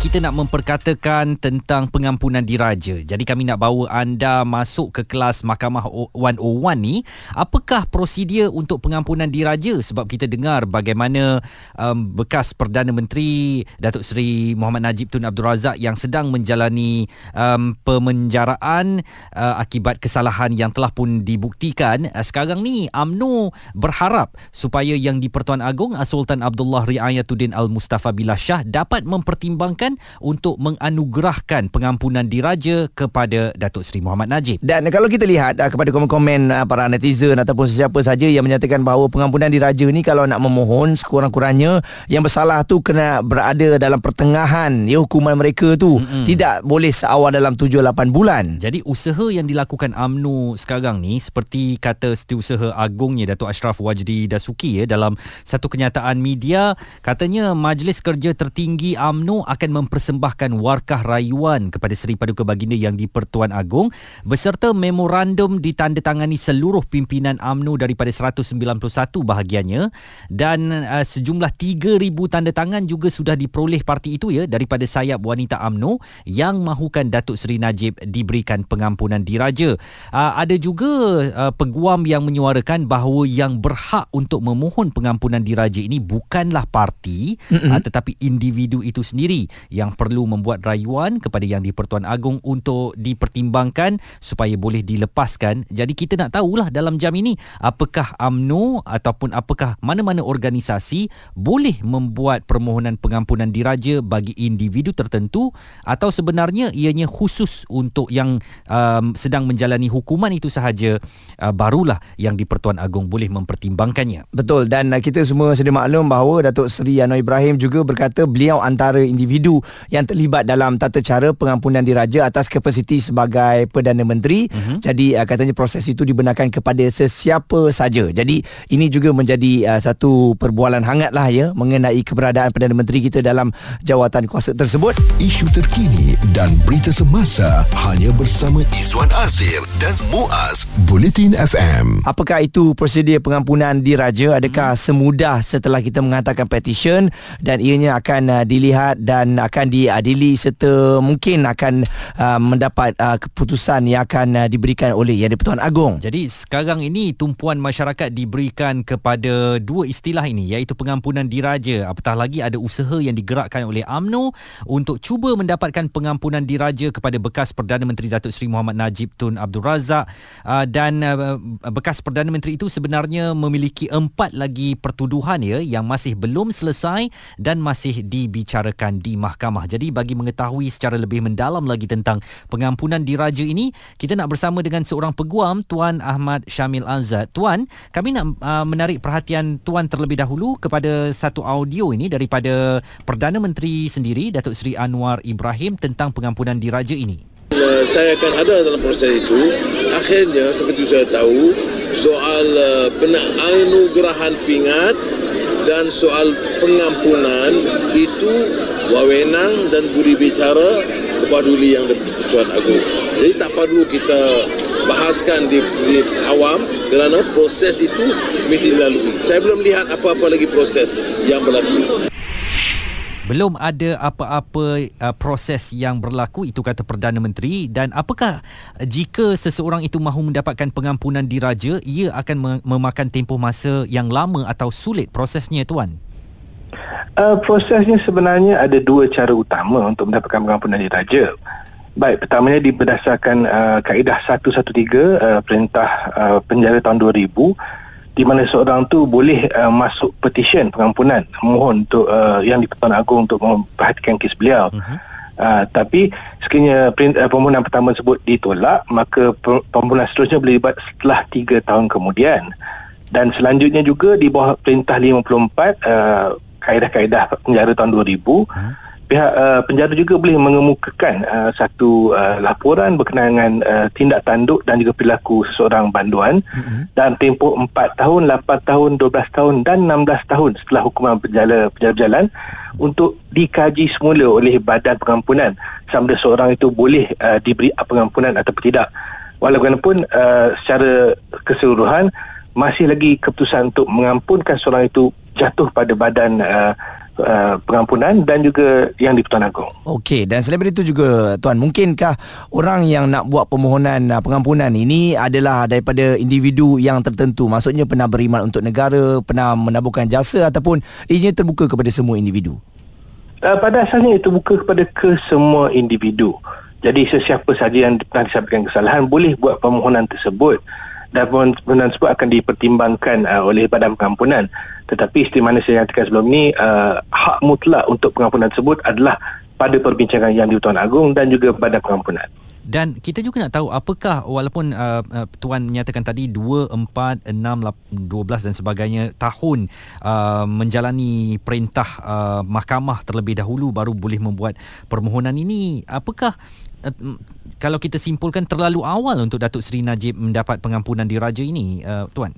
kita nak memperkatakan tentang pengampunan diraja. Jadi kami nak bawa anda masuk ke kelas Mahkamah 101 ni. Apakah prosedur untuk pengampunan diraja? Sebab kita dengar bagaimana um, bekas Perdana Menteri Datuk Seri Muhammad Najib Tun Abdul Razak yang sedang menjalani um, pemenjaraan uh, akibat kesalahan yang telah pun dibuktikan. Uh, sekarang ni AMNO berharap supaya yang di-Pertuan Agong Sultan Abdullah Riayatuddin Al-Mustafa Billah Shah dapat mempertimbangkan kerajaan untuk menganugerahkan pengampunan diraja kepada Datuk Seri Muhammad Najib. Dan kalau kita lihat uh, kepada komen-komen uh, para netizen ataupun sesiapa saja yang menyatakan bahawa pengampunan diraja ni kalau nak memohon sekurang-kurangnya yang bersalah tu kena berada dalam pertengahan ya hukuman mereka tu mm-hmm. tidak boleh seawal dalam 7 8 bulan. Jadi usaha yang dilakukan AMNO sekarang ni seperti kata setiausaha agungnya Datuk Ashraf Wajdi Dasuki ya dalam satu kenyataan media katanya majlis kerja tertinggi AMNO akan mempersembahkan warkah rayuan kepada Seri Paduka Baginda yang di-Pertuan Agong beserta memorandum ditandatangani seluruh pimpinan AMNO daripada 191 bahagiannya dan uh, sejumlah 3000 tanda tangan juga sudah diperoleh parti itu ya daripada sayap wanita AMNO yang mahukan Datuk Seri Najib diberikan pengampunan diraja. Uh, ada juga uh, peguam yang menyuarakan bahawa yang berhak untuk memohon pengampunan diraja ini bukanlah parti uh, tetapi individu itu sendiri yang perlu membuat rayuan kepada yang di Pertuan Agong untuk dipertimbangkan supaya boleh dilepaskan. Jadi kita nak tahulah dalam jam ini apakah AMNO ataupun apakah mana-mana organisasi boleh membuat permohonan pengampunan diraja bagi individu tertentu atau sebenarnya ianya khusus untuk yang um, sedang menjalani hukuman itu sahaja uh, barulah yang di Pertuan Agong boleh mempertimbangkannya. Betul dan uh, kita semua sedia maklum bahawa Datuk Seri Anwar Ibrahim juga berkata beliau antara individu yang terlibat dalam tata cara pengampunan diraja atas kapasiti sebagai Perdana Menteri. Uh-huh. Jadi uh, katanya proses itu dibenarkan kepada sesiapa saja. Jadi ini juga menjadi uh, satu perbualan hangat lah ya mengenai keberadaan Perdana Menteri kita dalam jawatan kuasa tersebut. Isu terkini dan berita semasa hanya bersama Izwan Azir dan Muaz Bulletin FM. Apakah itu prosedur pengampunan diraja? Adakah hmm. semudah setelah kita menghantarkan petition dan ianya akan uh, dilihat dan akan diadili serta mungkin akan uh, mendapat uh, keputusan yang akan uh, diberikan oleh Yang di-Pertuan Agong. Jadi sekarang ini tumpuan masyarakat diberikan kepada dua istilah ini iaitu pengampunan diraja. Apatah lagi ada usaha yang digerakkan oleh AMNO untuk cuba mendapatkan pengampunan diraja kepada bekas Perdana Menteri Datuk Seri Muhammad Najib Tun Abdul Razak uh, dan uh, bekas Perdana Menteri itu sebenarnya memiliki empat lagi pertuduhan ya yang masih belum selesai dan masih dibicarakan di mahkamah mahkamah. Jadi bagi mengetahui secara lebih mendalam lagi tentang pengampunan diraja ini, kita nak bersama dengan seorang peguam Tuan Ahmad Syamil Azad. Tuan, kami nak uh, menarik perhatian tuan terlebih dahulu kepada satu audio ini daripada Perdana Menteri sendiri Datuk Seri Anwar Ibrahim tentang pengampunan diraja ini. Saya akan ada dalam proses itu. Akhirnya seperti saya tahu soal uh, penganugerahan pingat dan soal pengampunan itu wawenang dan budi bicara kepaduli yang Tuan Agung. Jadi tak perlu kita bahaskan di, di awam kerana proses itu mesti dilalui. Saya belum lihat apa-apa lagi proses yang berlaku. Belum ada apa-apa uh, proses yang berlaku itu kata Perdana Menteri dan apakah jika seseorang itu mahu mendapatkan pengampunan diraja ia akan memakan tempoh masa yang lama atau sulit prosesnya tuan? Uh, prosesnya sebenarnya ada dua cara utama untuk mendapatkan pengampunan diraja. Baik, pertamanya berdasarkan uh, kaedah 113 uh, perintah uh, penjara tahun 2000 di mana seorang tu boleh uh, masuk petition pengampunan mohon untuk uh, yang di-Pertuan Agong untuk memperhatikan kes beliau. Uh-huh. Uh, tapi sekiranya uh, permohonan pertama tersebut ditolak maka permohonan seterusnya boleh dibuat setelah 3 tahun kemudian. Dan selanjutnya juga di bawah perintah 54 uh, kaedah-kaedah penjara tahun 2000 hmm. pihak uh, penjara juga boleh mengemukakan uh, satu uh, laporan berkenaan dengan uh, tindak tanduk dan juga perilaku seseorang banduan hmm. dan tempoh 4 tahun 8 tahun 12 tahun dan 16 tahun setelah hukuman penjara penjara berjalan untuk dikaji semula oleh badan pengampunan sama ada seorang itu boleh uh, diberi pengampunan atau tidak Walaupun uh, secara keseluruhan masih lagi keputusan untuk mengampunkan seorang itu jatuh pada badan uh, uh, pengampunan dan juga yang di Pertuan Agong. Okey dan selain itu juga tuan mungkinkah orang yang nak buat permohonan uh, pengampunan ini adalah daripada individu yang tertentu maksudnya pernah beriman untuk negara, pernah menaburkan jasa ataupun ianya terbuka kepada semua individu. Uh, pada asalnya itu buka kepada ke semua individu. Jadi sesiapa saja yang pernah disabitkan kesalahan boleh buat permohonan tersebut dan permohonan tersebut akan dipertimbangkan uh, oleh Badan Pengampunan. Tetapi seperti mana saya nyatakan sebelum ini, uh, hak mutlak untuk pengampunan tersebut adalah pada perbincangan yang di Tuan Agong dan juga Badan Pengampunan. Dan kita juga nak tahu apakah walaupun uh, uh, tuan menyatakan tadi 2 4 6 12 dan sebagainya tahun uh, menjalani perintah uh, mahkamah terlebih dahulu baru boleh membuat permohonan ini apakah uh, kalau kita simpulkan terlalu awal untuk Datuk Seri Najib mendapat pengampunan di Raja ini, uh, Tuan?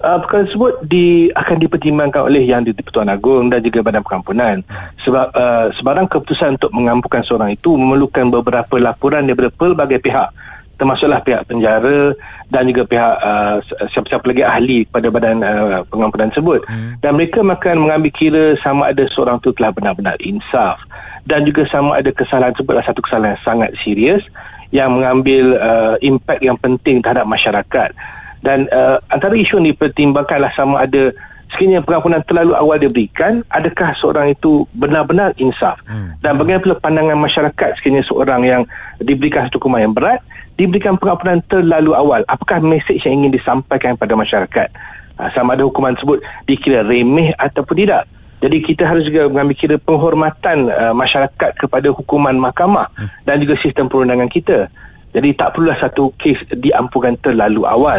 Uh, perkara tersebut di, akan dipertimbangkan oleh Yang di-Pertuan Agong dan juga Badan Pengampunan. Sebab uh, sebarang keputusan untuk mengampunkan seorang itu memerlukan beberapa laporan daripada pelbagai pihak termasuklah pihak penjara dan juga pihak uh, siapa-siapa lagi ahli pada badan uh, pengampunan tersebut. Hmm. dan mereka akan mengambil kira sama ada seorang itu telah benar-benar insaf. Dan juga sama ada kesalahan tersebut adalah satu kesalahan yang sangat serius yang mengambil uh, impak yang penting terhadap masyarakat. Dan uh, antara isu yang dipertimbangkanlah sama ada sekiranya pengampunan terlalu awal diberikan adakah seorang itu benar-benar insaf hmm. dan bagaimana pula pandangan masyarakat sekiranya seorang yang diberikan satu hukuman yang berat diberikan pengampunan terlalu awal apakah mesej yang ingin disampaikan kepada masyarakat uh, sama ada hukuman tersebut dikira remeh ataupun tidak jadi kita harus juga mengambil kira penghormatan uh, masyarakat kepada hukuman mahkamah hmm. dan juga sistem perundangan kita jadi tak perlulah satu kes diampunkan terlalu awal.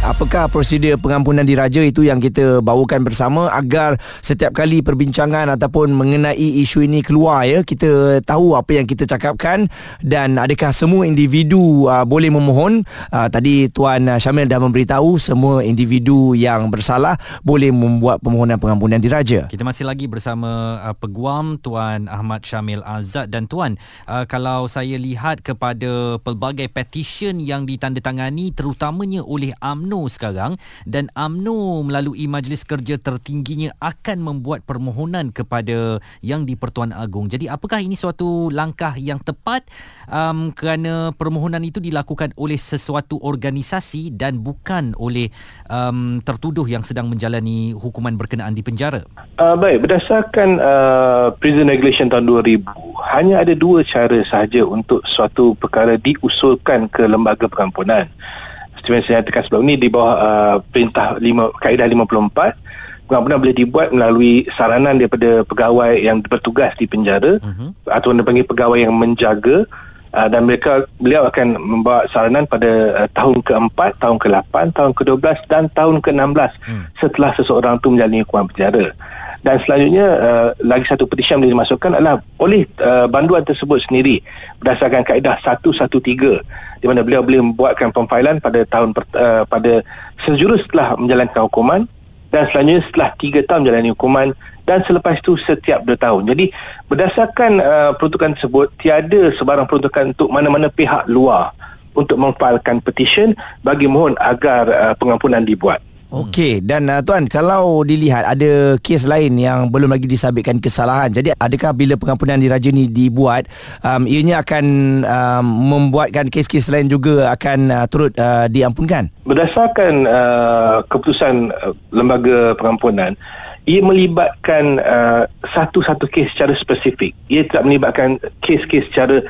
Apakah prosedur pengampunan diraja itu yang kita bawakan bersama agar setiap kali perbincangan ataupun mengenai isu ini keluar ya? Kita tahu apa yang kita cakapkan dan adakah semua individu uh, boleh memohon? Uh, tadi tuan Syamil dah memberitahu semua individu yang bersalah boleh membuat permohonan pengampunan diraja. Kita masih lagi bersama uh, peguam tuan Ahmad Syamil Azad. Dan tuan uh, kalau saya lihat kepada pelbagai petition yang ditandatangani terutamanya oleh UMNO UMNO sekarang dan UMNO melalui majlis kerja tertingginya akan membuat permohonan kepada yang di Pertuan Agong. Jadi apakah ini suatu langkah yang tepat um, kerana permohonan itu dilakukan oleh sesuatu organisasi dan bukan oleh um, tertuduh yang sedang menjalani hukuman berkenaan di penjara? Uh, baik, berdasarkan uh, Prison Regulation tahun 2000, hanya ada dua cara sahaja untuk suatu perkara diusulkan ke lembaga pengampunan seperti yang saya nyatakan sebelum ni di bawah uh, perintah lima, kaedah 54 pengampunan boleh dibuat melalui saranan daripada pegawai yang bertugas di penjara uh-huh. atau dipanggil pegawai yang menjaga uh, dan mereka beliau akan membawa saranan pada uh, tahun keempat, tahun ke-8, tahun ke-12 dan tahun ke-16 uh-huh. setelah seseorang itu menjalani hukuman penjara dan selanjutnya uh, lagi satu petisi yang dimasukkan adalah oleh uh, banduan tersebut sendiri berdasarkan kaedah 113 di mana beliau boleh membuatkan pemfailan pada tahun uh, pada sejurus setelah menjalankan hukuman dan selanjutnya setelah 3 tahun menjalani hukuman dan selepas itu setiap 2 tahun. Jadi berdasarkan uh, peruntukan tersebut tiada sebarang peruntukan untuk mana-mana pihak luar untuk memfailkan petition bagi mohon agar uh, pengampunan dibuat. Okey dan uh, tuan kalau dilihat ada kes lain yang belum lagi disabitkan kesalahan. Jadi adakah bila pengampunan diraja ni dibuat um, ianya akan um, membuatkan kes-kes lain juga akan uh, turut uh, diampunkan? Berdasarkan uh, keputusan uh, lembaga pengampunan ia melibatkan uh, satu-satu kes secara spesifik. Ia tidak melibatkan kes-kes secara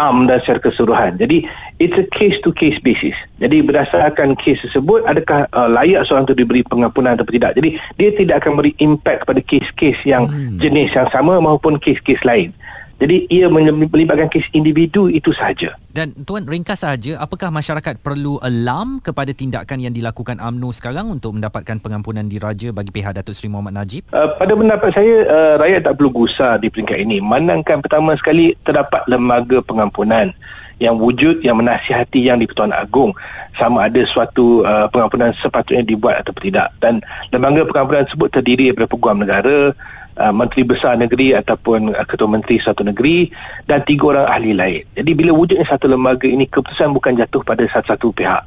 am dan secara keseluruhan. Jadi it's a case to case basis. Jadi berdasarkan kes tersebut adakah uh, layak seorang itu diberi pengampunan atau tidak. Jadi dia tidak akan beri impact kepada kes-kes yang hmm. jenis yang sama maupun kes-kes lain. Jadi ia melibatkan kes individu itu sahaja. Dan tuan ringkas sahaja apakah masyarakat perlu alarm kepada tindakan yang dilakukan AMNO sekarang untuk mendapatkan pengampunan diraja bagi pihak Datuk Seri Muhammad Najib? Uh, pada pendapat saya uh, rakyat tak perlu gusar di peringkat ini. Manangkan pertama sekali terdapat lembaga pengampunan yang wujud yang menasihati yang di-Pertuan Agong sama ada suatu uh, pengampunan sepatutnya dibuat atau tidak dan lembaga pengampunan tersebut terdiri daripada peguam negara uh, menteri besar negeri ataupun uh, ketua menteri satu negeri dan tiga orang ahli lain. Jadi bila wujudnya satu lembaga ini keputusan bukan jatuh pada satu-satu pihak.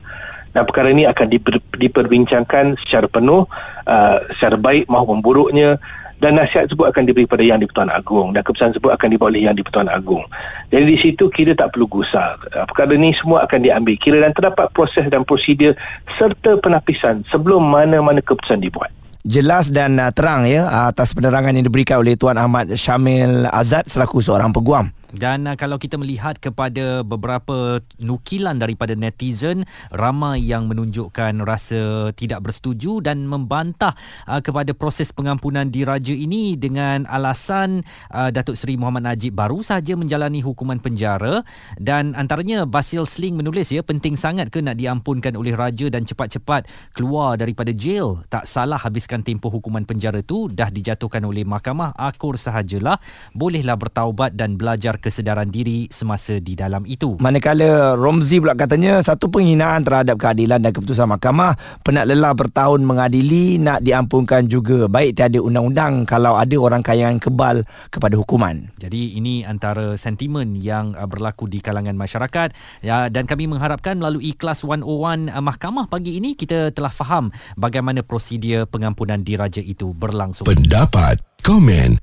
Dan perkara ini akan diper, diperbincangkan secara penuh uh, secara baik maupun buruknya. Dan nasihat tersebut akan diberi pada Yang di-Pertuan Agong dan keputusan tersebut akan dibawa oleh Yang di-Pertuan Agong. Jadi di situ kita tak perlu gusar. Uh, perkara ini semua akan diambil. Kira dan terdapat proses dan prosedur serta penapisan sebelum mana-mana keputusan dibuat jelas dan uh, terang ya atas penerangan yang diberikan oleh Tuan Ahmad Syamil Azad selaku seorang peguam. Dan uh, kalau kita melihat kepada beberapa nukilan daripada netizen, ramai yang menunjukkan rasa tidak bersetuju dan membantah uh, kepada proses pengampunan diraja ini dengan alasan uh, Datuk Seri Muhammad Najib baru saja menjalani hukuman penjara dan antaranya Basil Sling menulis ya penting sangat ke nak diampunkan oleh raja dan cepat-cepat keluar daripada jail. Tak salah habiskan tempoh hukuman penjara tu dah dijatuhkan oleh mahkamah akur sahajalah bolehlah bertaubat dan belajar kesedaran diri semasa di dalam itu. Manakala Romzi pula katanya satu penghinaan terhadap keadilan dan keputusan mahkamah penat lelah bertahun mengadili nak diampunkan juga baik tiada undang-undang kalau ada orang kaya yang kebal kepada hukuman. Jadi ini antara sentimen yang uh, berlaku di kalangan masyarakat ya dan kami mengharapkan melalui kelas 101 uh, mahkamah pagi ini kita telah faham bagaimana prosedur pengampunan diraja itu berlangsung. Pendapat, komen